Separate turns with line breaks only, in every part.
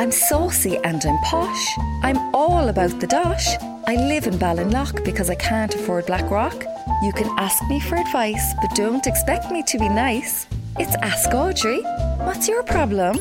I'm saucy and I'm posh. I'm all about the dosh. I live in Ballinlough because I can't afford Blackrock. You can ask me for advice, but don't expect me to be nice. It's Ask Audrey. What's your problem?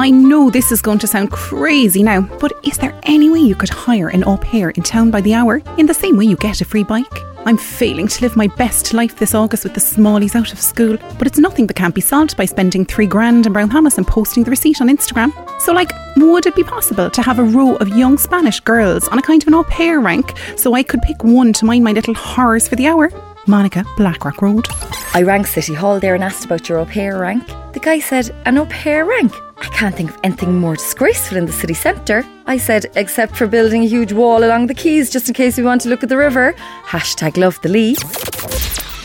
I know this is going to sound crazy now, but is there any way you could hire an au pair in town by the hour in the same way you get a free bike? I'm failing to live my best life this August with the smallies out of school, but it's nothing that can't be solved by spending three grand in Brown Thomas and posting the receipt on Instagram. So, like, would it be possible to have a row of young Spanish girls on a kind of an au pair rank so I could pick one to mind my little horrors for the hour? Monica, Blackrock Road.
I rang City Hall there and asked about your au pair rank. The guy said, An au pair rank? I can't think of anything more disgraceful in the city centre. I said, except for building a huge wall along the quays just in case we want to look at the river. Hashtag love the Lee.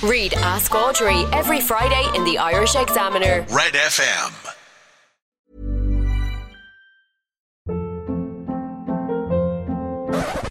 Read Ask Audrey every Friday in the Irish Examiner.
Red FM.